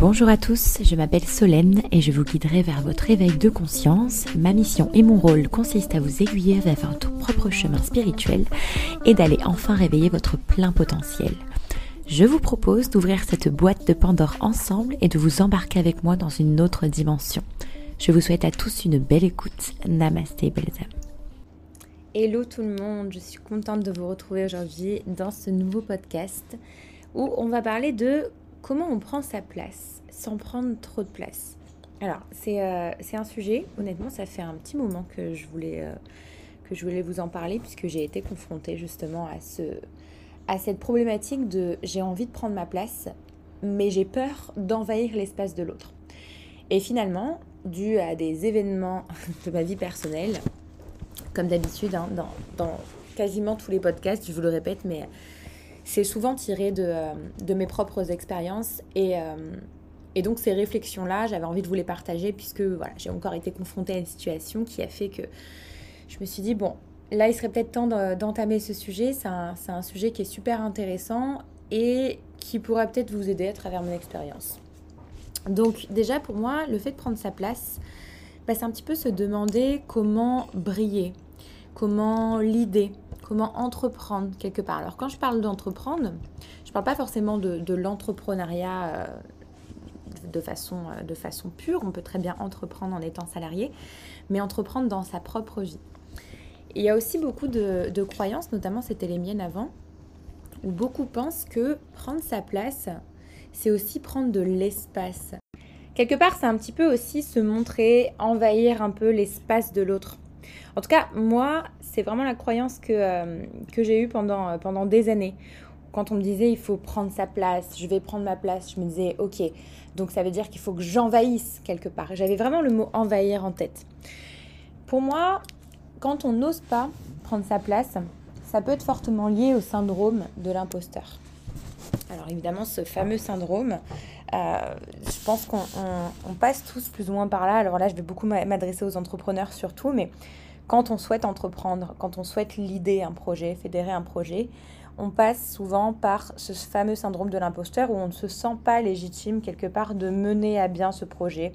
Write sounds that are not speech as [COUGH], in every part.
Bonjour à tous, je m'appelle Solène et je vous guiderai vers votre éveil de conscience. Ma mission et mon rôle consistent à vous aiguiller vers votre propre chemin spirituel et d'aller enfin réveiller votre plein potentiel. Je vous propose d'ouvrir cette boîte de Pandore ensemble et de vous embarquer avec moi dans une autre dimension. Je vous souhaite à tous une belle écoute. Namasté, belles âmes. Hello tout le monde, je suis contente de vous retrouver aujourd'hui dans ce nouveau podcast où on va parler de comment on prend sa place sans prendre trop de place. Alors, c'est euh, un sujet, honnêtement, ça fait un petit moment que je voulais, euh, que je voulais vous en parler puisque j'ai été confrontée justement à, ce, à cette problématique de j'ai envie de prendre ma place, mais j'ai peur d'envahir l'espace de l'autre. Et finalement, dû à des événements [LAUGHS] de ma vie personnelle, comme d'habitude, hein, dans, quasiment tous les podcasts, je vous le répète, mais c'est souvent tiré de, euh, mes propres expériences. Et, euh, et, donc ces réflexions-là, j'avais envie de vous les partager puisque voilà, j'ai encore été confrontée à une situation qui a fait que je me suis dit, bon, là, il serait peut-être temps d'entamer ce sujet. C'est un, un sujet qui est super intéressant et qui pourra peut-être vous aider à travers mon expérience. Donc déjà, pour moi, le fait de prendre sa place, bah, c'est un petit peu se demander comment briller, comment l'idée, comment entreprendre quelque part. Alors quand je parle d'entreprendre, je ne parle pas forcément de, l'entrepreneuriat euh, de, façon, euh, de façon pure, on peut très bien entreprendre en étant salarié, mais entreprendre dans sa propre vie. il y a aussi beaucoup de, de croyances, notamment c'était les miennes avant, où beaucoup pensent que prendre sa place, c'est aussi prendre de l'espace. Quelque part, c'est un petit peu aussi se montrer, envahir un peu l'espace de l'autre. En tout cas, moi, c'est vraiment la croyance que, euh, que j'ai eue pendant, euh, pendant des années. Quand on me disait il faut prendre sa place, je vais prendre ma place, je me disais ok, donc ça veut dire qu'il faut que j'envahisse quelque part. J'avais vraiment le mot envahir en tête. Pour moi, quand on n'ose pas prendre sa place, ça peut être fortement lié au syndrome de l'imposteur. Alors évidemment, ce fameux syndrome, euh, je pense qu'on passe tous plus ou moins par là. Alors là, je vais beaucoup m'adresser aux entrepreneurs surtout, mais quand on souhaite entreprendre, quand on souhaite l'idée un projet, fédérer un projet, on passe souvent par ce fameux syndrome de l'imposteur où on ne se sent pas légitime quelque part de mener à bien ce projet,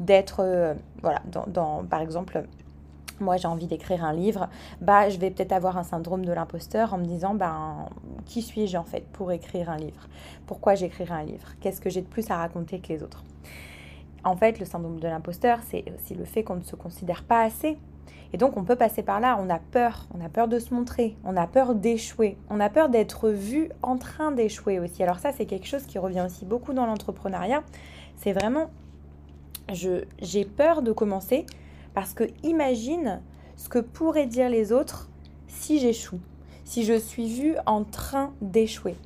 d'être, euh, voilà, dans, par exemple, moi j'ai envie d'écrire un livre, bah je vais peut-être avoir un syndrome de l'imposteur en me disant ben qui suis-je en fait pour écrire un livre? Pourquoi j'écrirai un livre? Qu'est-ce que j'ai de plus à raconter que les autres? En fait, le syndrome de l'imposteur, c'est aussi le fait qu'on ne se considère pas assez. Et donc on peut passer par là, on a peur, on a peur de se montrer, on a peur d'échouer, on a peur d'être vu en train d'échouer aussi. Alors ça c'est quelque chose qui revient aussi beaucoup dans l'entrepreneuriat, c'est vraiment j'ai peur de commencer parce que imagine ce que pourraient dire les autres si j'échoue, si je suis vue en train d'échouer,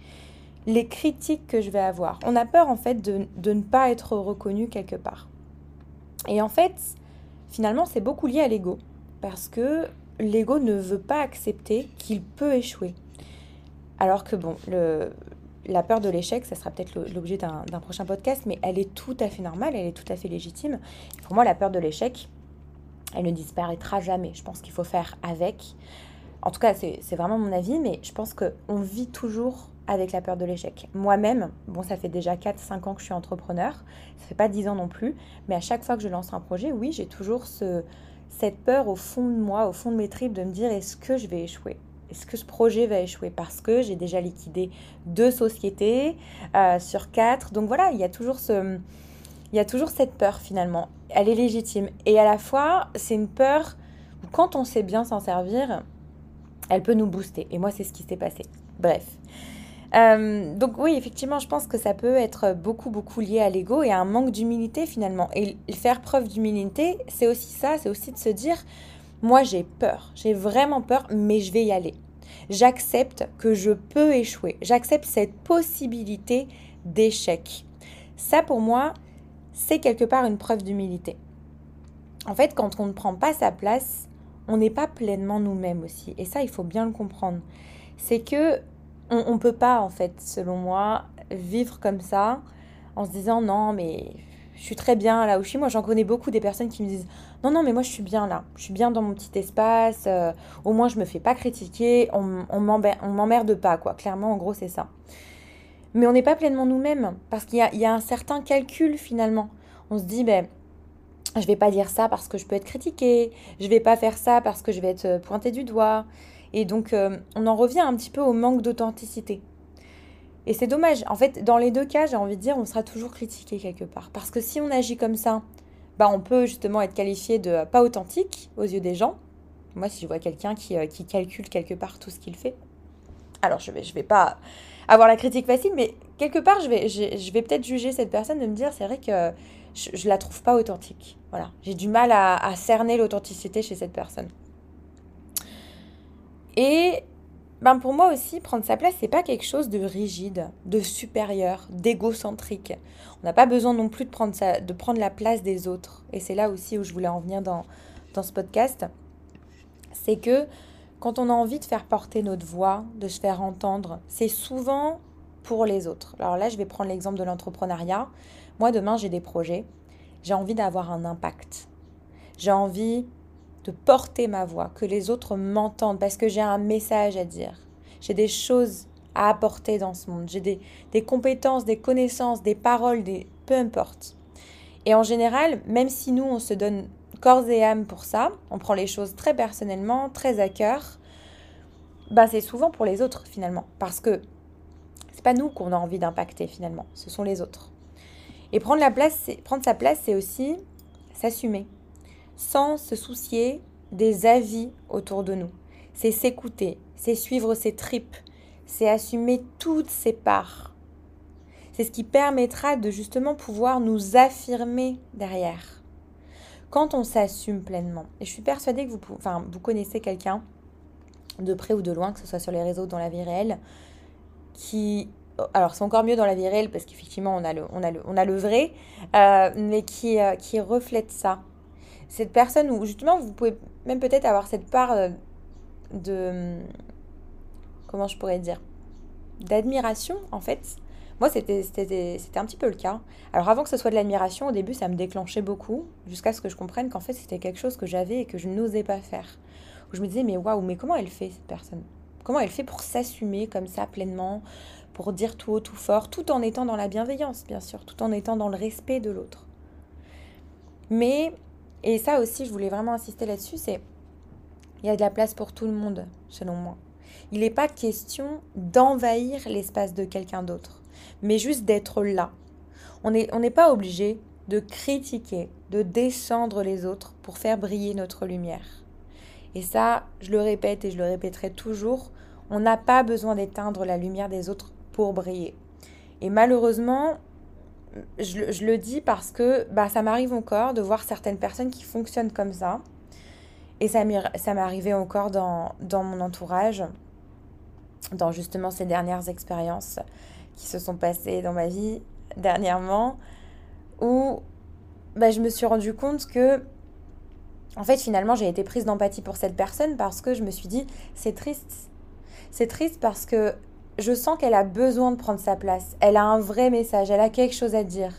les critiques que je vais avoir. On a peur en fait de, ne pas être reconnu quelque part. Et en fait, finalement, c'est beaucoup lié à l'ego, parce que l'ego ne veut pas accepter qu'il peut échouer. Alors que bon, la peur de l'échec, ça sera peut-être l'objet d'un prochain podcast, mais elle est tout à fait normale, elle est tout à fait légitime. Pour moi, la peur de l'échec, elle ne disparaîtra jamais. Je pense qu'il faut faire avec. En tout cas, c'est vraiment mon avis, mais je pense qu'on vit toujours avec la peur de l'échec. Moi-même, bon, ça fait déjà 4-5 ans que je suis entrepreneur, ça fait pas 10 ans non plus, mais à chaque fois que je lance un projet, oui, j'ai toujours ce, cette peur au fond de moi, au fond de mes tripes, de me dire est-ce que je vais échouer? Est-ce que ce projet va échouer? Parce que j'ai déjà liquidé deux sociétés euh, sur quatre. Donc voilà, il y a toujours ce, il y a toujours cette peur finalement. Elle est légitime. Et à la fois, c'est une peur où quand on sait bien s'en servir, elle peut nous booster. Et moi, c'est ce qui s'est passé. Bref. Euh, donc oui, effectivement, je pense que ça peut être beaucoup, beaucoup lié à l'ego et à un manque d'humilité finalement. Et faire preuve d'humilité, c'est aussi ça, c'est aussi de se dire, moi j'ai peur, j'ai vraiment peur, mais je vais y aller. J'accepte que je peux échouer. J'accepte cette possibilité d'échec. Ça pour moi, c'est quelque part une preuve d'humilité. En fait, quand on ne prend pas sa place, on n'est pas pleinement nous-mêmes aussi. Et ça, il faut bien le comprendre. C'est que on ne peut pas, en fait, selon moi, vivre comme ça en se disant non, mais je suis très bien là où je suis. Moi, j'en connais beaucoup des personnes qui me disent non, non, mais moi, je suis bien là. Je suis bien dans mon petit espace. Euh, au moins, je me fais pas critiquer. On, on m'emmerde pas, quoi. Clairement, en gros, c'est ça. Mais on n'est pas pleinement nous-mêmes parce qu'il y, a, un certain calcul finalement. On se dit, ben, je vais pas dire ça parce que je peux être critiqué. Je vais pas faire ça parce que je vais être euh, pointé du doigt. Et donc, euh, on en revient un petit peu au manque d'authenticité. Et c'est dommage. En fait, dans les deux cas, j'ai envie de dire, on sera toujours critiqué quelque part. Parce que si on agit comme ça, bah, on peut justement être qualifié de pas authentique aux yeux des gens. Moi, si je vois quelqu'un qui, euh, qui, calcule quelque part tout ce qu'il fait, alors je vais, je vais pas avoir la critique facile, mais quelque part, je vais, je, vais peut-être juger cette personne de me dire, c'est vrai que je, la trouve pas authentique. Voilà, j'ai du mal à, cerner l'authenticité chez cette personne. Et ben pour moi aussi, prendre sa place, c'est pas quelque chose de rigide, de supérieur, d'égocentrique. On n'a pas besoin non plus de prendre, de prendre la place des autres. Et c'est là aussi où je voulais en venir dans, dans ce podcast. C'est que quand on a envie de faire porter notre voix, de se faire entendre, c'est souvent pour les autres. Alors là, je vais prendre l'exemple de l'entrepreneuriat. Moi, demain, j'ai des projets. J'ai envie d'avoir un impact. J'ai envie de porter ma voix, que les autres m'entendent parce que j'ai un message à dire. J'ai des choses à apporter dans ce monde. J'ai des, des, compétences, des connaissances, des paroles, des peu importe. Et en général, même si nous, on se donne corps et âme pour ça, on prend les choses très personnellement, très à cœur, ben c'est souvent pour les autres finalement. Parce que c'est pas nous qu'on a envie d'impacter finalement, ce sont les autres. Et prendre, la place, prendre sa place, c'est aussi s'assumer sans se soucier des avis autour de nous. C'est s'écouter, c'est suivre ses tripes, c'est assumer toutes ses parts. C'est ce qui permettra de justement pouvoir nous affirmer derrière. Quand on s'assume pleinement, et je suis persuadée que vous, connaissez quelqu'un de près ou de loin, que ce soit sur les réseaux ou dans la vie réelle, qui alors c'est encore mieux dans la vie réelle parce qu'effectivement on a le, on vrai, euh, mais qui, euh, qui reflète ça, cette personne où justement vous pouvez même peut-être avoir cette part euh, de comment je pourrais dire d'admiration en fait moi c'était un petit peu le cas. Alors avant que ce soit de l'admiration au début ça me déclenchait beaucoup jusqu'à ce que je comprenne qu'en fait c'était quelque chose que j'avais et que je n'osais pas faire. Où je me disais mais waouh mais comment elle fait cette personne? Comment elle fait pour s'assumer comme ça pleinement pour dire tout haut tout fort tout en étant dans la bienveillance bien sûr tout en étant dans le respect de l'autre? Mais et ça aussi, je voulais vraiment insister là-dessus, c'est il y a de la place pour tout le monde, selon moi. Il n'est pas question d'envahir l'espace de quelqu'un d'autre, mais juste d'être là. On n'est on pas obligé de critiquer, de descendre les autres pour faire briller notre lumière. Et ça, je le répète et je le répéterai toujours, on n'a pas besoin d'éteindre la lumière des autres pour briller. Et malheureusement, je, le dis parce que bah, ça m'arrive encore de voir certaines personnes qui fonctionnent comme ça. Et ça m'est arrivé encore dans, dans mon entourage, dans justement ces dernières expériences qui se sont passées dans ma vie dernièrement, où bah, je me suis rendu compte que, en fait, finalement, j'ai été prise d'empathie pour cette personne parce que je me suis dit, c'est triste. C'est triste parce que je sens qu'elle a besoin de prendre sa place. Elle a un vrai message, elle a quelque chose à dire.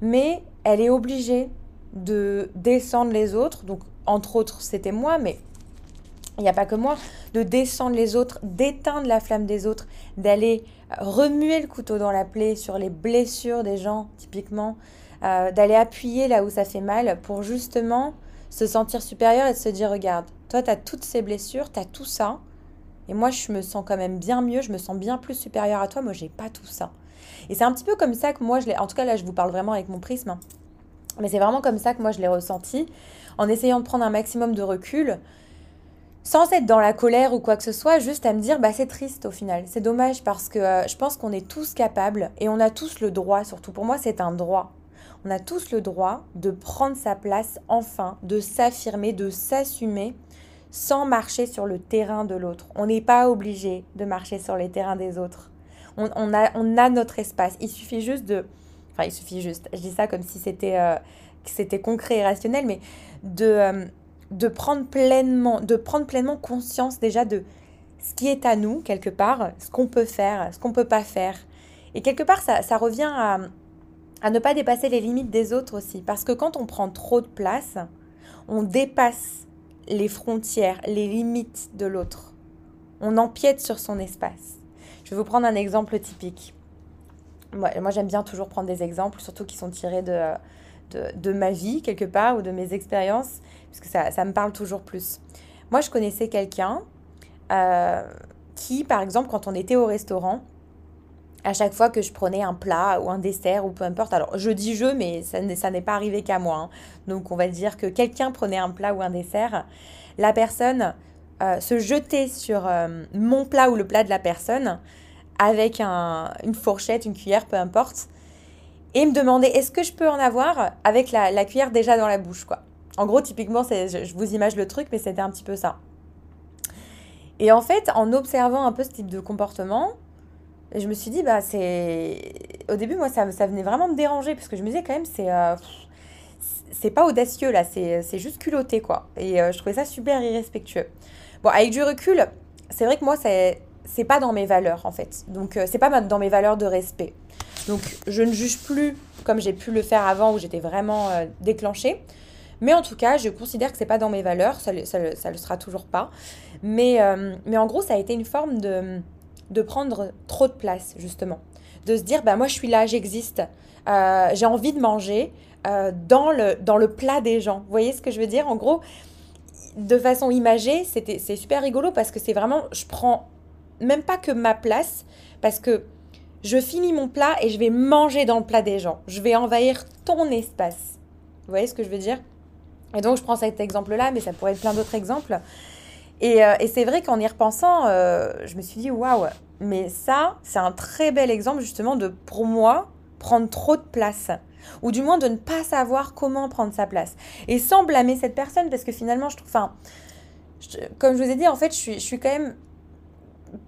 Mais elle est obligée de descendre les autres. Donc, entre autres, c'était moi, mais il n'y a pas que moi. De descendre les autres, d'éteindre la flamme des autres, d'aller remuer le couteau dans la plaie sur les blessures des gens, typiquement. Euh, d'aller appuyer là où ça fait mal pour justement se sentir supérieur et se dire regarde, toi, tu as toutes ces blessures, tu as tout ça et moi, je me sens quand même bien mieux, je me sens bien plus supérieure à toi. Moi, j'ai pas tout ça. Et c'est un petit peu comme ça que moi, je l'ai. En tout cas, là, je vous parle vraiment avec mon prisme. Mais c'est vraiment comme ça que moi, je l'ai ressenti, en essayant de prendre un maximum de recul, sans être dans la colère ou quoi que ce soit, juste à me dire, bah, c'est triste au final. C'est dommage parce que euh, je pense qu'on est tous capables et on a tous le droit, surtout pour moi, c'est un droit. On a tous le droit de prendre sa place enfin, de s'affirmer, de s'assumer sans marcher sur le terrain de l'autre. On n'est pas obligé de marcher sur les terrains des autres. On, a, on, a, notre espace. Il suffit juste de... Enfin, il suffit juste. Je dis ça comme si c'était euh, concret et rationnel, mais de, euh, de, prendre pleinement, de prendre pleinement conscience déjà de ce qui est à nous, quelque part, ce qu'on peut faire, ce qu'on ne peut pas faire. Et quelque part, ça, ça revient à, à ne pas dépasser les limites des autres aussi. Parce que quand on prend trop de place, on dépasse les frontières, les limites de l'autre. On empiète sur son espace. Je vais vous prendre un exemple typique. Moi, moi j'aime bien toujours prendre des exemples, surtout qui sont tirés de, de, ma vie quelque part ou de mes expériences, parce que ça, ça me parle toujours plus. Moi, je connaissais quelqu'un euh, qui, par exemple, quand on était au restaurant, à chaque fois que je prenais un plat ou un dessert ou peu importe, alors je dis je, mais ça, n'est pas arrivé qu'à moi. Hein. Donc on va dire que quelqu'un prenait un plat ou un dessert, la personne euh, se jetait sur euh, mon plat ou le plat de la personne avec une fourchette, une cuillère, peu importe, et me demandait est-ce que je peux en avoir avec la, cuillère déjà dans la bouche, quoi. En gros, typiquement, je, je vous image le truc, mais c'était un petit peu ça. Et en fait, en observant un peu ce type de comportement, je me suis dit, bah, c'est. Au début, moi, ça, ça venait vraiment me déranger, parce que je me disais quand même, c'est. Euh, c'est pas audacieux, là, c'est juste culotté, quoi. Et euh, je trouvais ça super irrespectueux. Bon, avec du recul, c'est vrai que moi, c'est pas dans mes valeurs, en fait. Donc, euh, c'est pas dans mes valeurs de respect. Donc, je ne juge plus comme j'ai pu le faire avant, où j'étais vraiment déclenchée. Mais en tout cas, je considère que c'est pas dans mes valeurs, ça, ça le sera toujours pas. Mais, mais en gros, ça a été une forme de de prendre trop de place, justement. De se dire, bah, moi, je suis là, j'existe, euh, j'ai envie de manger euh, dans, le, dans le plat des gens. Vous voyez ce que je veux dire? En gros, de façon imagée, c'est super rigolo parce que c'est vraiment, je prends même pas que ma place, parce que je finis mon plat et je vais manger dans le plat des gens. Je vais envahir ton espace. Vous voyez ce que je veux dire? Et donc, je prends cet exemple-là, mais ça pourrait être plein d'autres exemples. Euh, et, c'est vrai qu'en y repensant, euh, je me suis dit, waouh, mais ça, c'est un très bel exemple justement de, pour moi, prendre trop de place. Ou du moins de ne pas savoir comment prendre sa place. Et sans blâmer cette personne, parce que finalement, je trouve, enfin, comme je vous ai dit, en fait, je suis, je suis quand même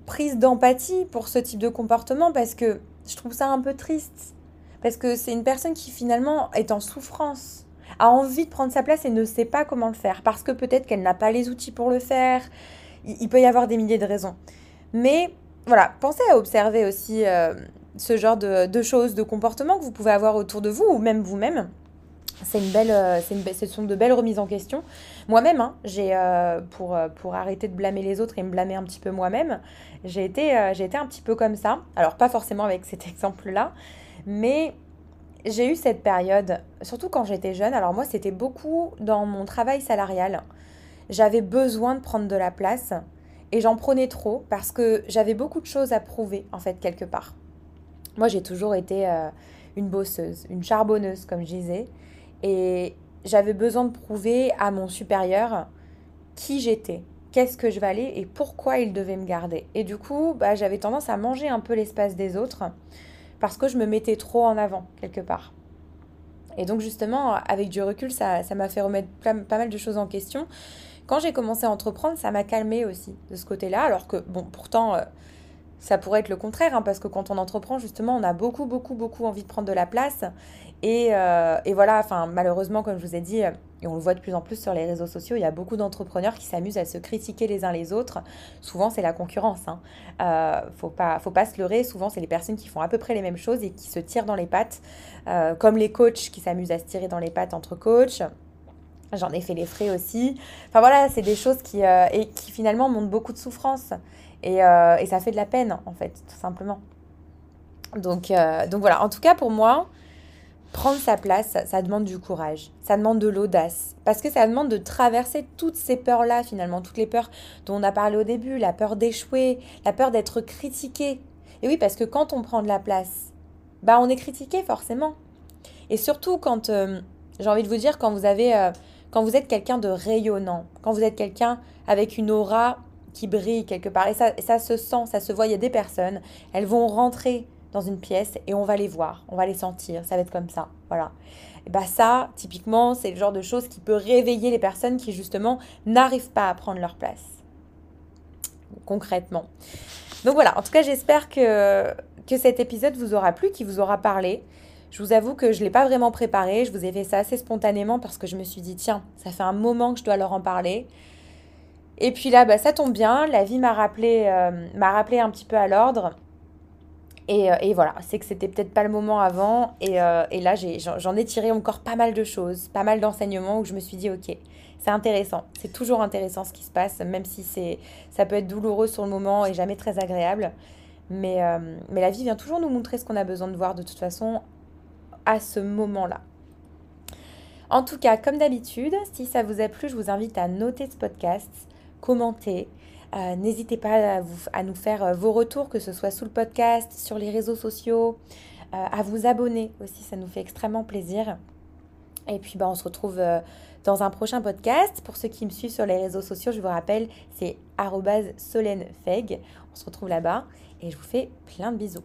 prise d'empathie pour ce type de comportement, parce que je trouve ça un peu triste. Parce que c'est une personne qui finalement est en souffrance a envie de prendre sa place et ne sait pas comment le faire, parce que peut-être qu'elle n'a pas les outils pour le faire. Il, peut y avoir des milliers de raisons. Mais voilà, pensez à observer aussi euh, ce genre de, choses, de comportements que vous pouvez avoir autour de vous, ou même vous-même. C'est une belle, euh, une ce sont de belles remises en question. Moi-même, hein, j'ai euh, pour, pour arrêter de blâmer les autres et me blâmer un petit peu moi-même, j'ai été, j'ai été un petit peu comme ça. Alors pas forcément avec cet [LAUGHS] exemple-là, mais j'ai eu cette période, surtout quand j'étais jeune. Alors moi, c'était beaucoup dans mon travail salarial. J'avais besoin de prendre de la place et j'en prenais trop parce que j'avais beaucoup de choses à prouver, en fait, quelque part. Moi, j'ai toujours été euh, une bosseuse, une charbonneuse, comme je disais. Et j'avais besoin de prouver à mon supérieur qui j'étais, qu'est-ce que je valais et pourquoi il devait me garder. Et du coup, bah, j'avais tendance à manger un peu l'espace des autres parce que je me mettais trop en avant quelque part. Et donc justement, avec du recul, ça, m'a fait remettre pas mal de choses en question. Quand j'ai commencé à entreprendre, ça m'a calmé aussi de ce côté-là, alors que, bon, pourtant, euh, ça pourrait être le contraire, hein, parce que quand on entreprend, justement, on a beaucoup, beaucoup, beaucoup envie de prendre de la place. Et, euh, et voilà, enfin, malheureusement, comme je vous ai dit, et on le voit de plus en plus sur les réseaux sociaux, il y a beaucoup d'entrepreneurs qui s'amusent à se critiquer les uns les autres. Souvent, c'est la concurrence. Hein. Euh, faut pas, faut pas se leurrer. Souvent, c'est les personnes qui font à peu près les mêmes choses et qui se tirent dans les pattes, euh, comme les coachs qui s'amusent à se tirer dans les pattes entre coachs. J'en ai fait les frais aussi. Enfin voilà, c'est des choses qui, euh, et qui finalement montrent beaucoup de souffrance. Et, euh, et, ça fait de la peine, en fait, tout simplement. Donc, donc voilà, en tout cas pour moi, prendre sa place, ça, demande du courage, ça demande de l'audace, parce que ça demande de traverser toutes ces peurs-là, finalement, toutes les peurs dont on a parlé au début, la peur d'échouer, la peur d'être critiqué. Et oui, parce que quand on prend de la place, bah on est critiqué forcément. Et surtout quand, euh, j'ai envie de vous dire, quand vous avez, euh, quand vous êtes quelqu'un de rayonnant, quand vous êtes quelqu'un avec une aura qui brille quelque part, et ça, ça se sent, ça se voit, il y a des personnes, elles vont rentrer dans une pièce et on va les voir, on va les sentir, ça va être comme ça, voilà. Et bah ça, typiquement, c'est le genre de choses qui peut réveiller les personnes qui justement n'arrivent pas à prendre leur place. Concrètement. Donc voilà, en tout cas, j'espère que, que cet épisode vous aura plu, qu'il vous aura parlé. Je vous avoue que je ne l'ai pas vraiment préparé, je vous ai fait ça assez spontanément parce que je me suis dit, tiens, ça fait un moment que je dois leur en parler. Et puis là, bah, ça tombe bien, la vie m'a rappelé, euh, m'a rappelé un petit peu à l'ordre. Et, voilà, c'est que c'était peut-être pas le moment avant. Et, et là, j'en ai, tiré encore pas mal de choses, pas mal d'enseignements où je me suis dit, ok, c'est intéressant. C'est toujours intéressant ce qui se passe, même si c'est, ça peut être douloureux sur le moment et jamais très agréable. Mais, mais la vie vient toujours nous montrer ce qu'on a besoin de voir de toute façon à ce moment-là. En tout cas, comme d'habitude, si ça vous a plu, je vous invite à noter ce podcast, commenter. Euh, n'hésitez pas à, nous faire euh, vos retours, que ce soit sous le podcast, sur les réseaux sociaux, euh, à vous abonner aussi, ça nous fait extrêmement plaisir. Et puis, bah, on se retrouve dans un prochain podcast. Pour ceux qui me suivent sur les réseaux sociaux, je vous rappelle, c'est solenfeg. On se retrouve là-bas et je vous fais plein de bisous.